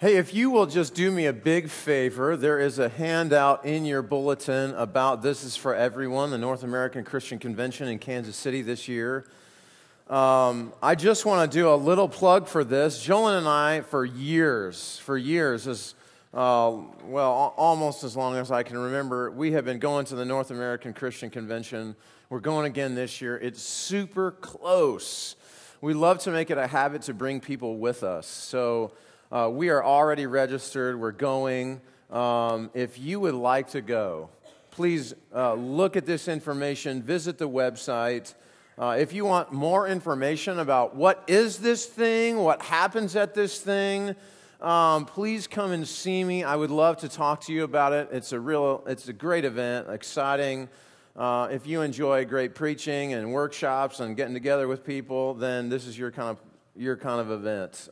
Hey, if you will just do me a big favor, there is a handout in your bulletin about This is for Everyone, the North American Christian Convention in Kansas City this year. Um, I just want to do a little plug for this. Jolyn and I, for years, for years, as uh, well, almost as long as I can remember, we have been going to the North American Christian Convention. We're going again this year. It's super close. We love to make it a habit to bring people with us. So, uh, we are already registered. We're going. Um, if you would like to go, please uh, look at this information, visit the website. Uh, if you want more information about what is this thing, what happens at this thing, um, please come and see me. I would love to talk to you about it. It's a real, it's a great event, exciting. Uh, if you enjoy great preaching and workshops and getting together with people, then this is your kind of your kind of event.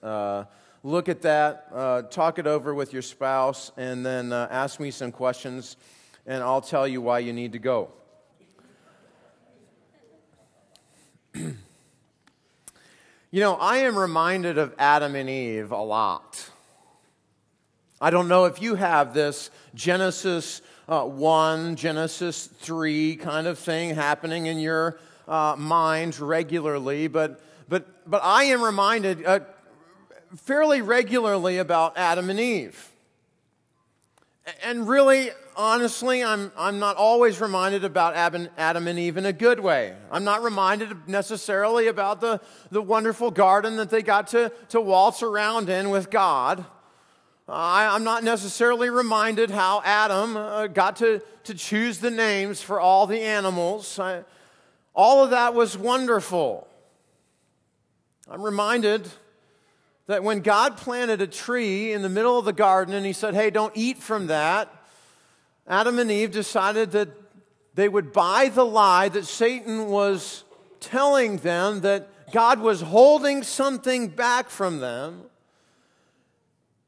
Look at that, uh, talk it over with your spouse, and then uh, ask me some questions, and I'll tell you why you need to go. you know, I am reminded of Adam and Eve a lot. I don't know if you have this Genesis uh, 1, Genesis 3 kind of thing happening in your uh, mind regularly, but, but, but I am reminded uh, fairly regularly about Adam and Eve. And really, honestly, I'm, I'm not always reminded about Adam and Eve in a good way. I'm not reminded necessarily about the, the wonderful garden that they got to, to waltz around in with God. I, am not necessarily reminded how Adam uh, got to, to choose the names for all the animals. I, all of that was wonderful. I'm reminded that when God planted a tree in the middle of the garden and he said, Hey, don't eat from that, Adam and Eve decided that they would buy the lie that Satan was telling them that God was holding something back from them,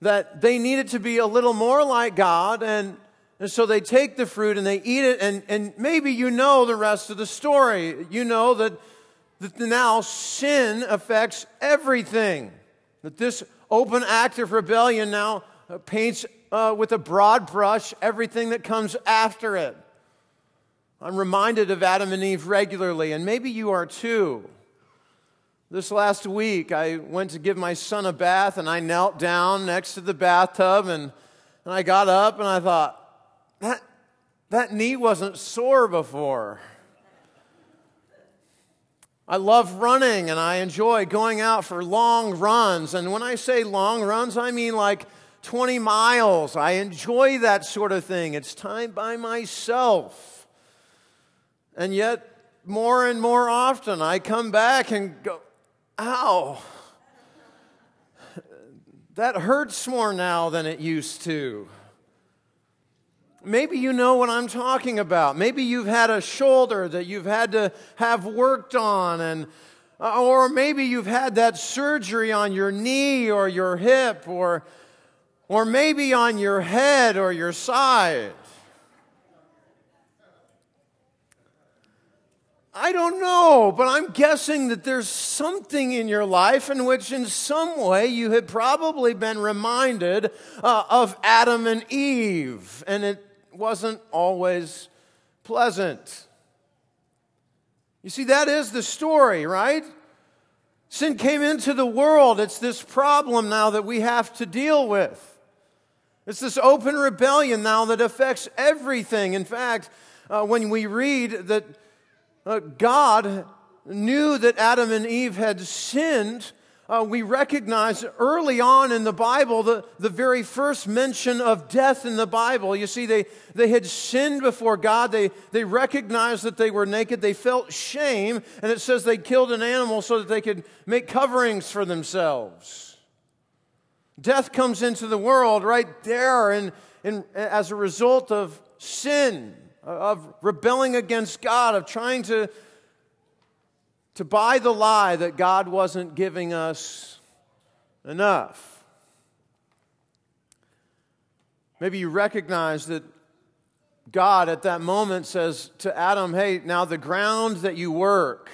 that they needed to be a little more like God, and, and so they take the fruit and they eat it, and, and maybe you know the rest of the story. You know that, that now sin affects everything. That this open act of rebellion now paints uh, with a broad brush everything that comes after it. I'm reminded of Adam and Eve regularly, and maybe you are too. This last week, I went to give my son a bath, and I knelt down next to the bathtub, and, and I got up and I thought, that, that knee wasn't sore before. I love running and I enjoy going out for long runs. And when I say long runs, I mean like 20 miles. I enjoy that sort of thing. It's time by myself. And yet, more and more often, I come back and go, ow, that hurts more now than it used to. Maybe you know what I'm talking about. Maybe you've had a shoulder that you've had to have worked on, and, uh, or maybe you've had that surgery on your knee or your hip, or, or maybe on your head or your side. I don't know, but I'm guessing that there's something in your life in which, in some way, you had probably been reminded uh, of Adam and Eve. And it wasn't always pleasant. You see, that is the story, right? Sin came into the world. It's this problem now that we have to deal with. It's this open rebellion now that affects everything. In fact, uh, when we read that uh, God knew that Adam and Eve had sinned, uh, we recognize early on in the Bible the, the very first mention of death in the Bible. You see, they, they had sinned before God. They, they recognized that they were naked. They felt shame. And it says they killed an animal so that they could make coverings for themselves. Death comes into the world right there and, and as a result of sin, of rebelling against God, of trying to to buy the lie that God wasn't giving us enough. Maybe you recognize that God at that moment says to Adam, Hey, now the ground that you work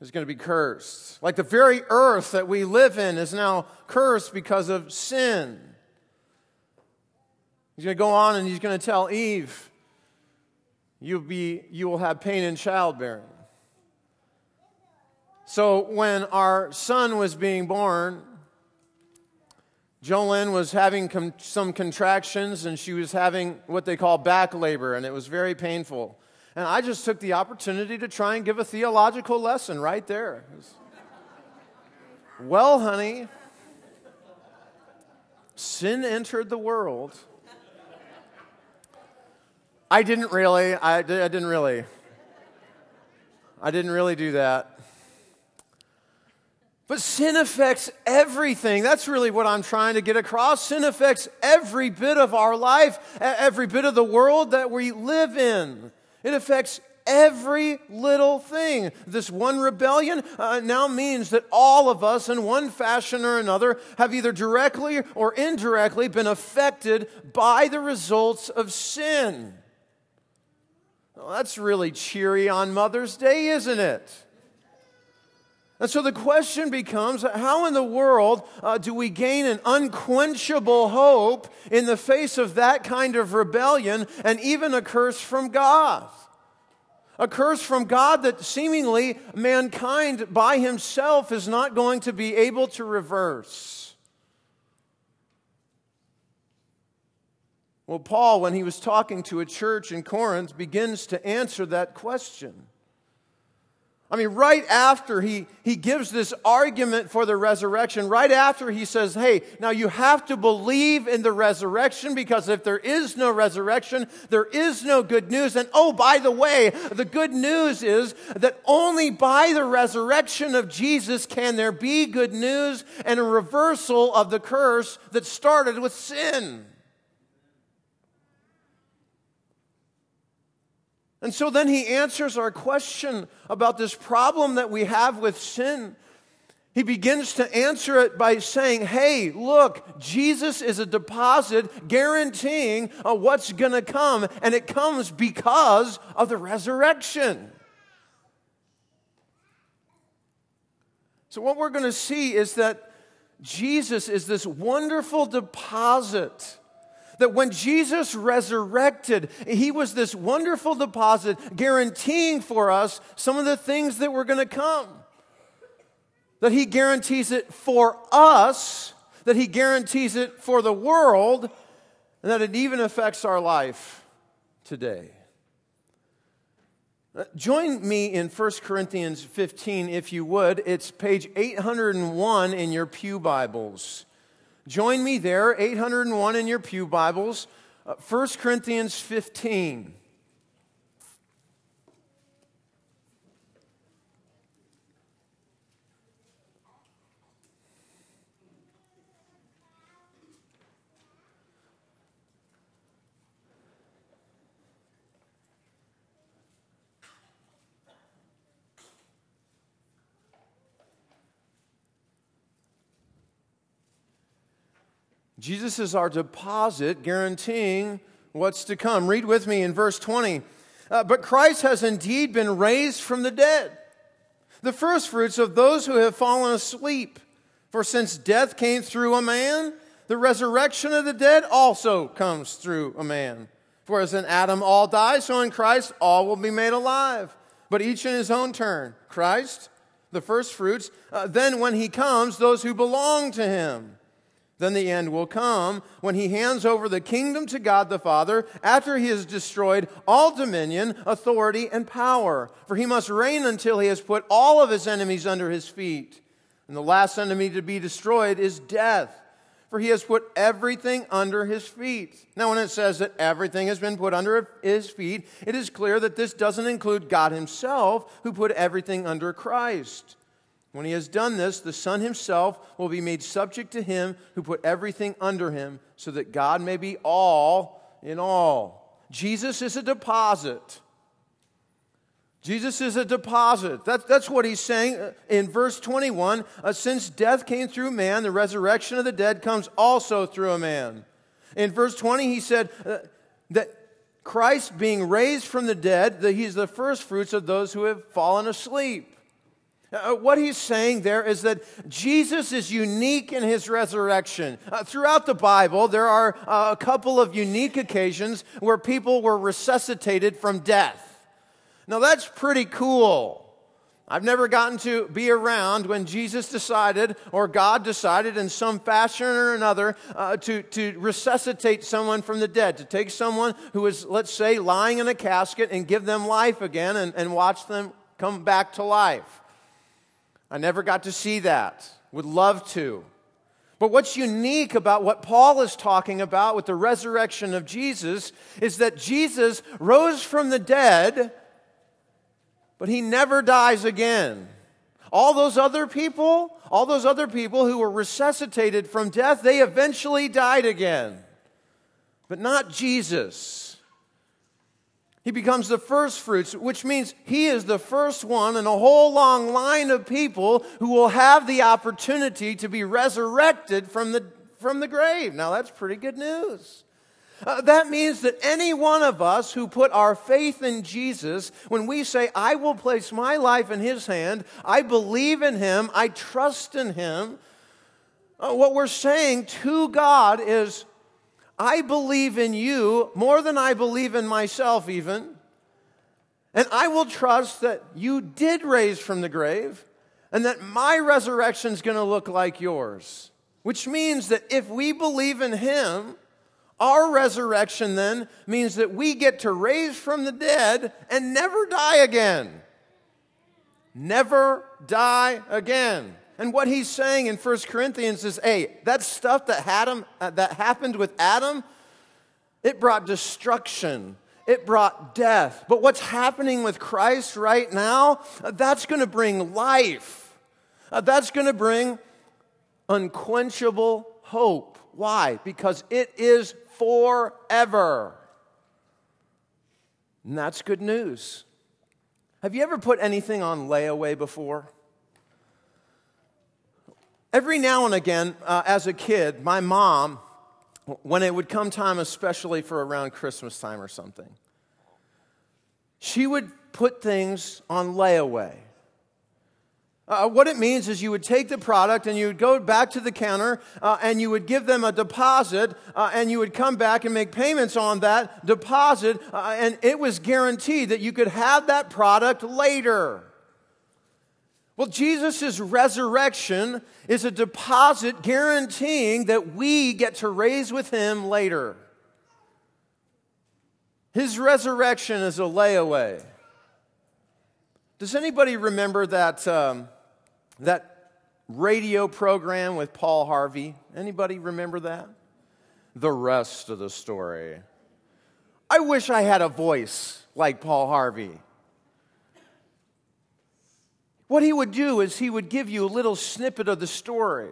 is going to be cursed. Like the very earth that we live in is now cursed because of sin. He's going to go on and he's going to tell Eve, You'll be, you will have pain in childbearing. So when our son was being born, Jolene was having com- some contractions and she was having what they call back labor, and it was very painful. And I just took the opportunity to try and give a theological lesson right there. well, honey, sin entered the world. I didn't really, I, I didn't really. I didn't really do that. But sin affects everything. That's really what I'm trying to get across. Sin affects every bit of our life, every bit of the world that we live in. It affects every little thing. This one rebellion uh, now means that all of us, in one fashion or another, have either directly or indirectly been affected by the results of sin. Well, that's really cheery on Mother's Day, isn't it? And so the question becomes how in the world uh, do we gain an unquenchable hope in the face of that kind of rebellion and even a curse from God? A curse from God that seemingly mankind by himself is not going to be able to reverse. Well, Paul, when he was talking to a church in Corinth, begins to answer that question. I mean, right after he, he gives this argument for the resurrection, right after he says, hey, now you have to believe in the resurrection because if there is no resurrection, there is no good news. And oh, by the way, the good news is that only by the resurrection of Jesus can there be good news and a reversal of the curse that started with sin. And so then he answers our question about this problem that we have with sin. He begins to answer it by saying, Hey, look, Jesus is a deposit guaranteeing uh, what's going to come, and it comes because of the resurrection. So, what we're going to see is that Jesus is this wonderful deposit that when Jesus resurrected, he was this wonderful deposit guaranteeing for us some of the things that were going to come. That he guarantees it for us, that he guarantees it for the world, and that it even affects our life today. Uh, join me in 1 Corinthians 15, if you would. It's page 801 in your Pew Bibles. Join me there, 801 in your Pew Bibles, uh, 1 Corinthians 15. Jesus is our deposit guaranteeing what's to come. Read with me in verse 20. Uh, but Christ has indeed been raised from the dead, the firstfruits of those who have fallen asleep. For since death came through a man, the resurrection of the dead also comes through a man. For as in Adam all die, so in Christ all will be made alive, but each in his own turn. Christ, the firstfruits, uh, then when he comes, those who belong to him. Then the end will come when he hands over the kingdom to God the Father after he has destroyed all dominion, authority, and power. For he must reign until he has put all of his enemies under his feet. And the last enemy to be destroyed is death. For he has put everything under his feet. Now, when it says that everything has been put under his feet, it is clear that this doesn't include God himself, who put everything under Christ. When he has done this, the Son himself will be made subject to him who put everything under him, so that God may be all in all. Jesus is a deposit. Jesus is a deposit. That, that's what he's saying in verse 21. Uh, since death came through man, the resurrection of the dead comes also through a man. In verse 20, he said uh, that Christ, being raised from the dead, that he's the first fruits of those who have fallen asleep. Uh, what he's saying there is that Jesus is unique in his resurrection. Uh, throughout the Bible, there are uh, a couple of unique occasions where people were resuscitated from death. Now, that's pretty cool. I've never gotten to be around when Jesus decided or God decided in some fashion or another uh, to, to resuscitate someone from the dead, to take someone who is, let's say, lying in a casket and give them life again and, and watch them come back to life. I never got to see that. Would love to. But what's unique about what Paul is talking about with the resurrection of Jesus is that Jesus rose from the dead, but he never dies again. All those other people, all those other people who were resuscitated from death, they eventually died again. But not Jesus. He becomes the first fruits, which means he is the first one in a whole long line of people who will have the opportunity to be resurrected from the, from the grave. Now, that's pretty good news. Uh, that means that any one of us who put our faith in Jesus, when we say, I will place my life in his hand, I believe in him, I trust in him, uh, what we're saying to God is, I believe in you more than I believe in myself, even. And I will trust that you did raise from the grave and that my resurrection is going to look like yours. Which means that if we believe in Him, our resurrection then means that we get to raise from the dead and never die again. Never die again. And what he's saying in 1 Corinthians is, hey, that stuff that, had him, uh, that happened with Adam, it brought destruction. It brought death. But what's happening with Christ right now, uh, that's going to bring life. Uh, that's going to bring unquenchable hope. Why? Because it is forever. And that's good news. Have you ever put anything on layaway before? Every now and again, uh, as a kid, my mom, when it would come time, especially for around Christmas time or something, she would put things on layaway. Uh, what it means is you would take the product and you would go back to the counter uh, and you would give them a deposit uh, and you would come back and make payments on that deposit uh, and it was guaranteed that you could have that product later. Well, Jesus' resurrection is a deposit guaranteeing that we get to raise with him later. His resurrection is a layaway. Does anybody remember that, um, that radio program with Paul Harvey? Anybody remember that? The rest of the story. I wish I had a voice like Paul Harvey. What he would do is he would give you a little snippet of the story.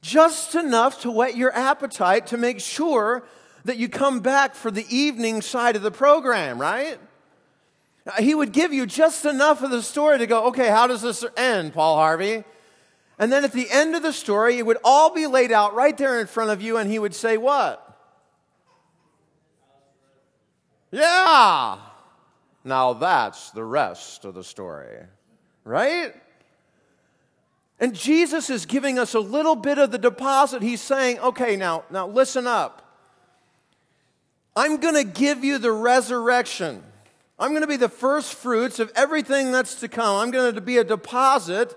Just enough to whet your appetite to make sure that you come back for the evening side of the program, right? He would give you just enough of the story to go, okay, how does this end, Paul Harvey? And then at the end of the story, it would all be laid out right there in front of you, and he would say, What? Yeah. Now that's the rest of the story, right? And Jesus is giving us a little bit of the deposit. He's saying, okay, now, now listen up. I'm going to give you the resurrection. I'm going to be the first fruits of everything that's to come. I'm going to be a deposit.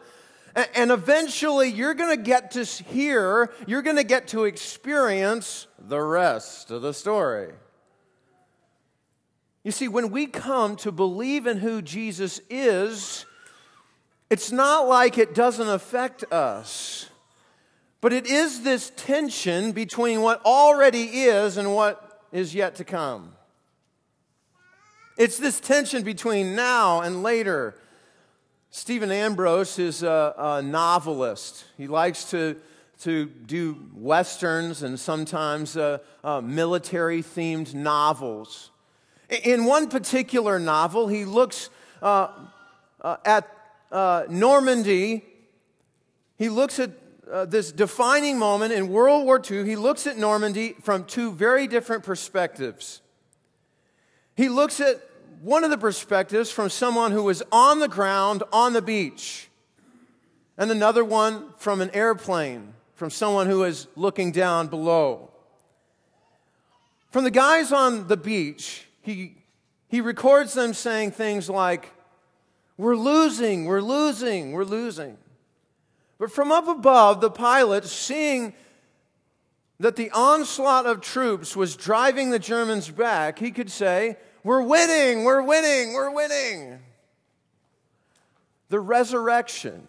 And eventually, you're going to get to hear, you're going to get to experience the rest of the story. You see, when we come to believe in who Jesus is, it's not like it doesn't affect us, but it is this tension between what already is and what is yet to come. It's this tension between now and later. Stephen Ambrose is a, a novelist. He likes to, to do westerns and sometimes uh, uh, military themed novels. In one particular novel, he looks uh, uh, at uh, Normandy. He looks at uh, this defining moment in World War II. He looks at Normandy from two very different perspectives. He looks at one of the perspectives from someone who was on the ground on the beach, and another one from an airplane, from someone who is looking down below. From the guys on the beach, he, he records them saying things like, We're losing, we're losing, we're losing. But from up above, the pilot, seeing that the onslaught of troops was driving the Germans back, he could say, We're winning, we're winning, we're winning. The resurrection,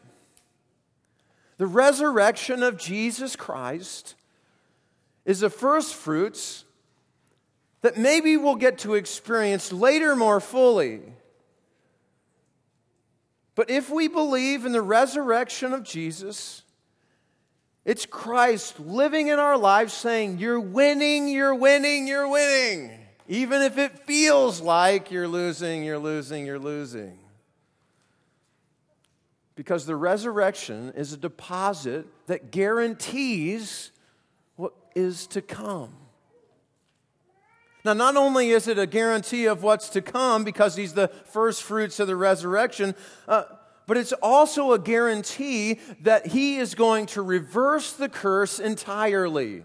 the resurrection of Jesus Christ is the first fruits that maybe we'll get to experience later more fully. But if we believe in the resurrection of Jesus, it's Christ living in our lives saying, You're winning, you're winning, you're winning. Even if it feels like you're losing, you're losing, you're losing. Because the resurrection is a deposit that guarantees what is to come. Now, not only is it a guarantee of what's to come because he's the first fruits of the resurrection, uh, but it's also a guarantee that he is going to reverse the curse entirely.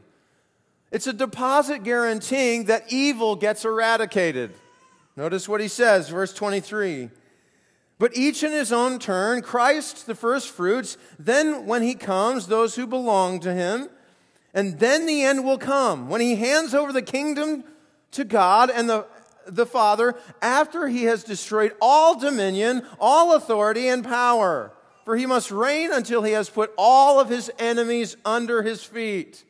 It's a deposit guaranteeing that evil gets eradicated. Notice what he says, verse 23. But each in his own turn, Christ the first fruits, then when he comes, those who belong to him, and then the end will come when he hands over the kingdom to God and the the Father after he has destroyed all dominion, all authority, and power. For he must reign until he has put all of his enemies under his feet.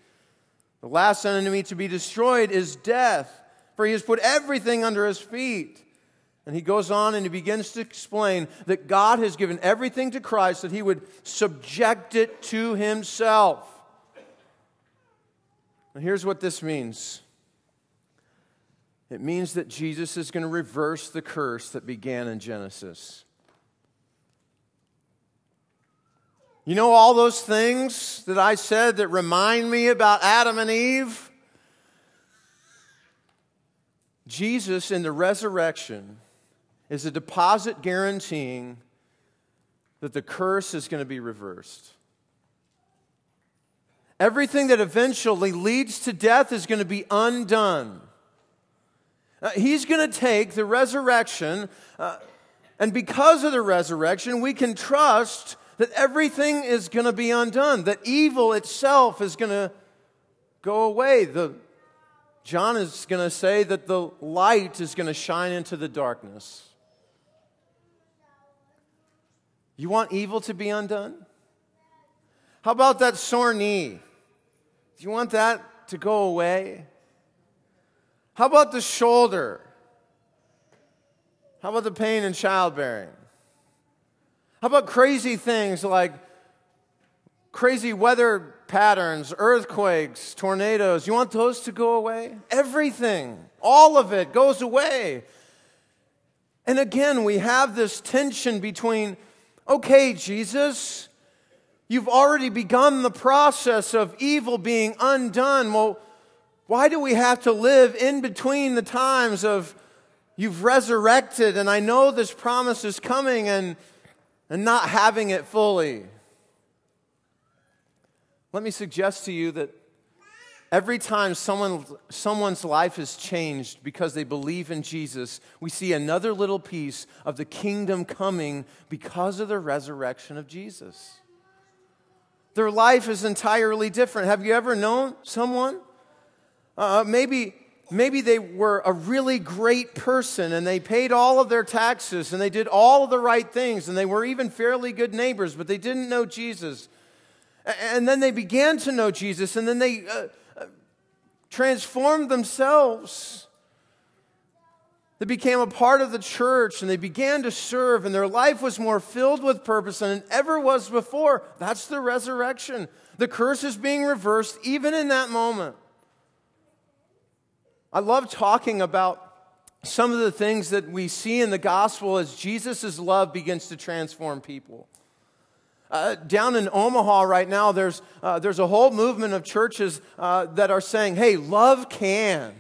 The last enemy to be destroyed is death, for he has put everything under his feet. And he goes on and he begins to explain that God has given everything to Christ, that he would subject it to himself. And here's what this means it means that Jesus is going to reverse the curse that began in Genesis. You know, all those things that I said that remind me about Adam and Eve? Jesus in the resurrection is a deposit guaranteeing that the curse is going to be reversed. Everything that eventually leads to death is going to be undone. Uh, he's going to take the resurrection, uh, and because of the resurrection, we can trust that everything is going to be undone, that evil itself is going to go away. The, John is going to say that the light is going to shine into the darkness. You want evil to be undone? How about that sore knee? Do you want that to go away? How about the shoulder? How about the pain in childbearing? How about crazy things like crazy weather patterns, earthquakes, tornadoes? You want those to go away? Everything, all of it goes away. And again, we have this tension between, okay, Jesus, you've already begun the process of evil being undone. Well, why do we have to live in between the times of you've resurrected and I know this promise is coming and, and not having it fully? Let me suggest to you that every time someone, someone's life is changed because they believe in Jesus, we see another little piece of the kingdom coming because of the resurrection of Jesus. Their life is entirely different. Have you ever known someone uh, maybe, maybe they were a really great person and they paid all of their taxes and they did all of the right things and they were even fairly good neighbors, but they didn't know Jesus. And then they began to know Jesus and then they uh, uh, transformed themselves. They became a part of the church and they began to serve, and their life was more filled with purpose than it ever was before. That's the resurrection. The curse is being reversed even in that moment. I love talking about some of the things that we see in the gospel as Jesus' love begins to transform people. Uh, down in Omaha right now, there's, uh, there's a whole movement of churches uh, that are saying, hey, love can.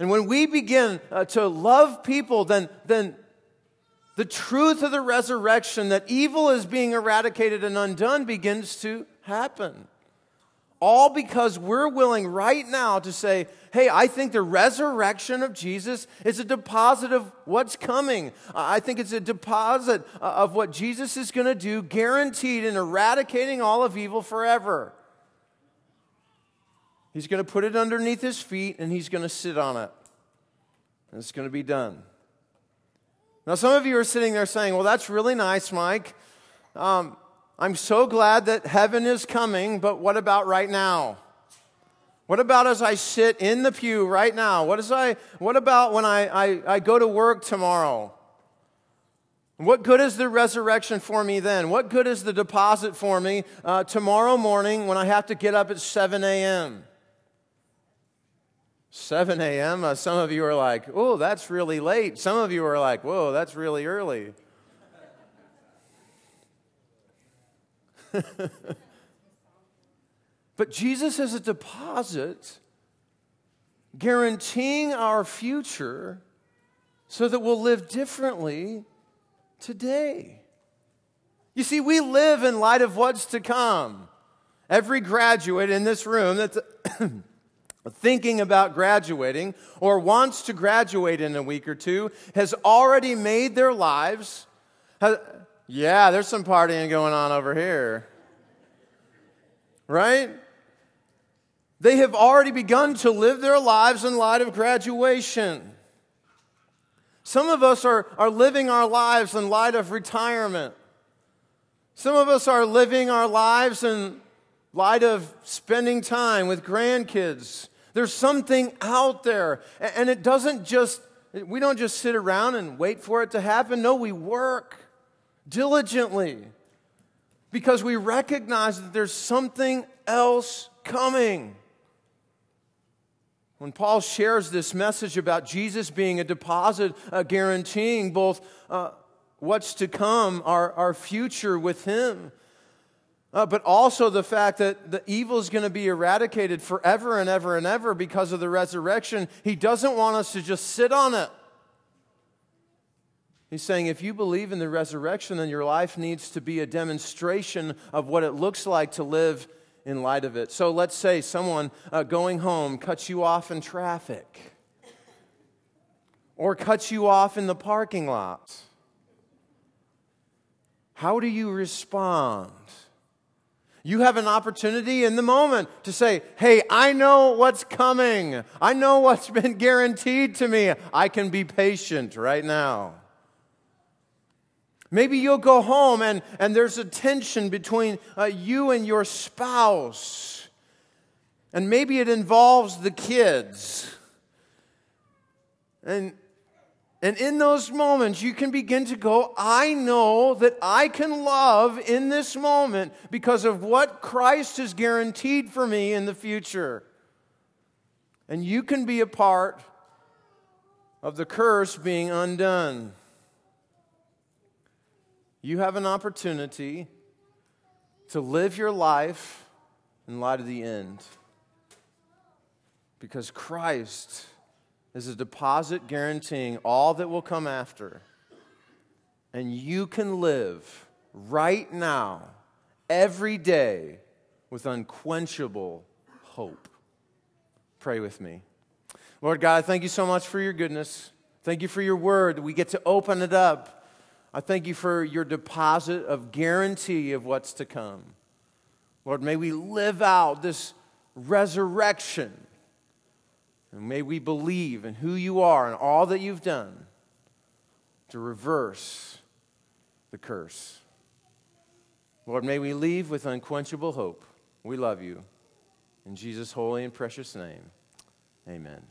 And when we begin uh, to love people, then, then the truth of the resurrection that evil is being eradicated and undone begins to happen. All because we're willing right now to say, hey, I think the resurrection of Jesus is a deposit of what's coming. I think it's a deposit uh, of what Jesus is going to do, guaranteed in eradicating all of evil forever. He's going to put it underneath his feet and he's going to sit on it. And it's going to be done. Now, some of you are sitting there saying, well, that's really nice, Mike. Um, I'm so glad that heaven is coming, but what about right now? What about as I sit in the pew right now? What, is I, what about when I, I, I go to work tomorrow? What good is the resurrection for me then? What good is the deposit for me uh, tomorrow morning when I have to get up at 7 a.m.? 7 a.m.? Uh, some of you are like, oh, that's really late. Some of you are like, whoa, that's really early. but Jesus is a deposit guaranteeing our future so that we'll live differently today. You see, we live in light of what's to come. Every graduate in this room that's thinking about graduating or wants to graduate in a week or two has already made their lives yeah, there's some partying going on over here. Right? They have already begun to live their lives in light of graduation. Some of us are, are living our lives in light of retirement. Some of us are living our lives in light of spending time with grandkids. There's something out there. And it doesn't just, we don't just sit around and wait for it to happen. No, we work diligently because we recognize that there's something else coming. When Paul shares this message about Jesus being a deposit, uh, guaranteeing both uh, what's to come, our, our future with Him, uh, but also the fact that the evil is going to be eradicated forever and ever and ever because of the resurrection, he doesn't want us to just sit on it. He's saying if you believe in the resurrection, then your life needs to be a demonstration of what it looks like to live in light of it. So let's say someone uh, going home cuts you off in traffic or cuts you off in the parking lot. How do you respond? You have an opportunity in the moment to say, Hey, I know what's coming. I know what's been guaranteed to me. I can be patient right now. Maybe you'll go home and, and there's a tension between uh, you and your spouse. And maybe it involves the kids. And, and in those moments, you can begin to go, I know that I can love in this moment because of what Christ has guaranteed for me in the future. And you can be a part of the curse being undone you have an opportunity to live your life in light of the end. Because Christ is a deposit guaranteeing all that will come after. And you can live right now, every day, with unquenchable hope. Pray with me. Lord God, thank you so much for your goodness. Thank you for your word. We get to open it up I thank you for your deposit of guarantee of what's to come. Lord, may we live out this resurrection. And may we believe in who you are and all that you've done to reverse the curse. Lord, may we leave with unquenchable hope. We love you. In Jesus' holy and precious name, amen.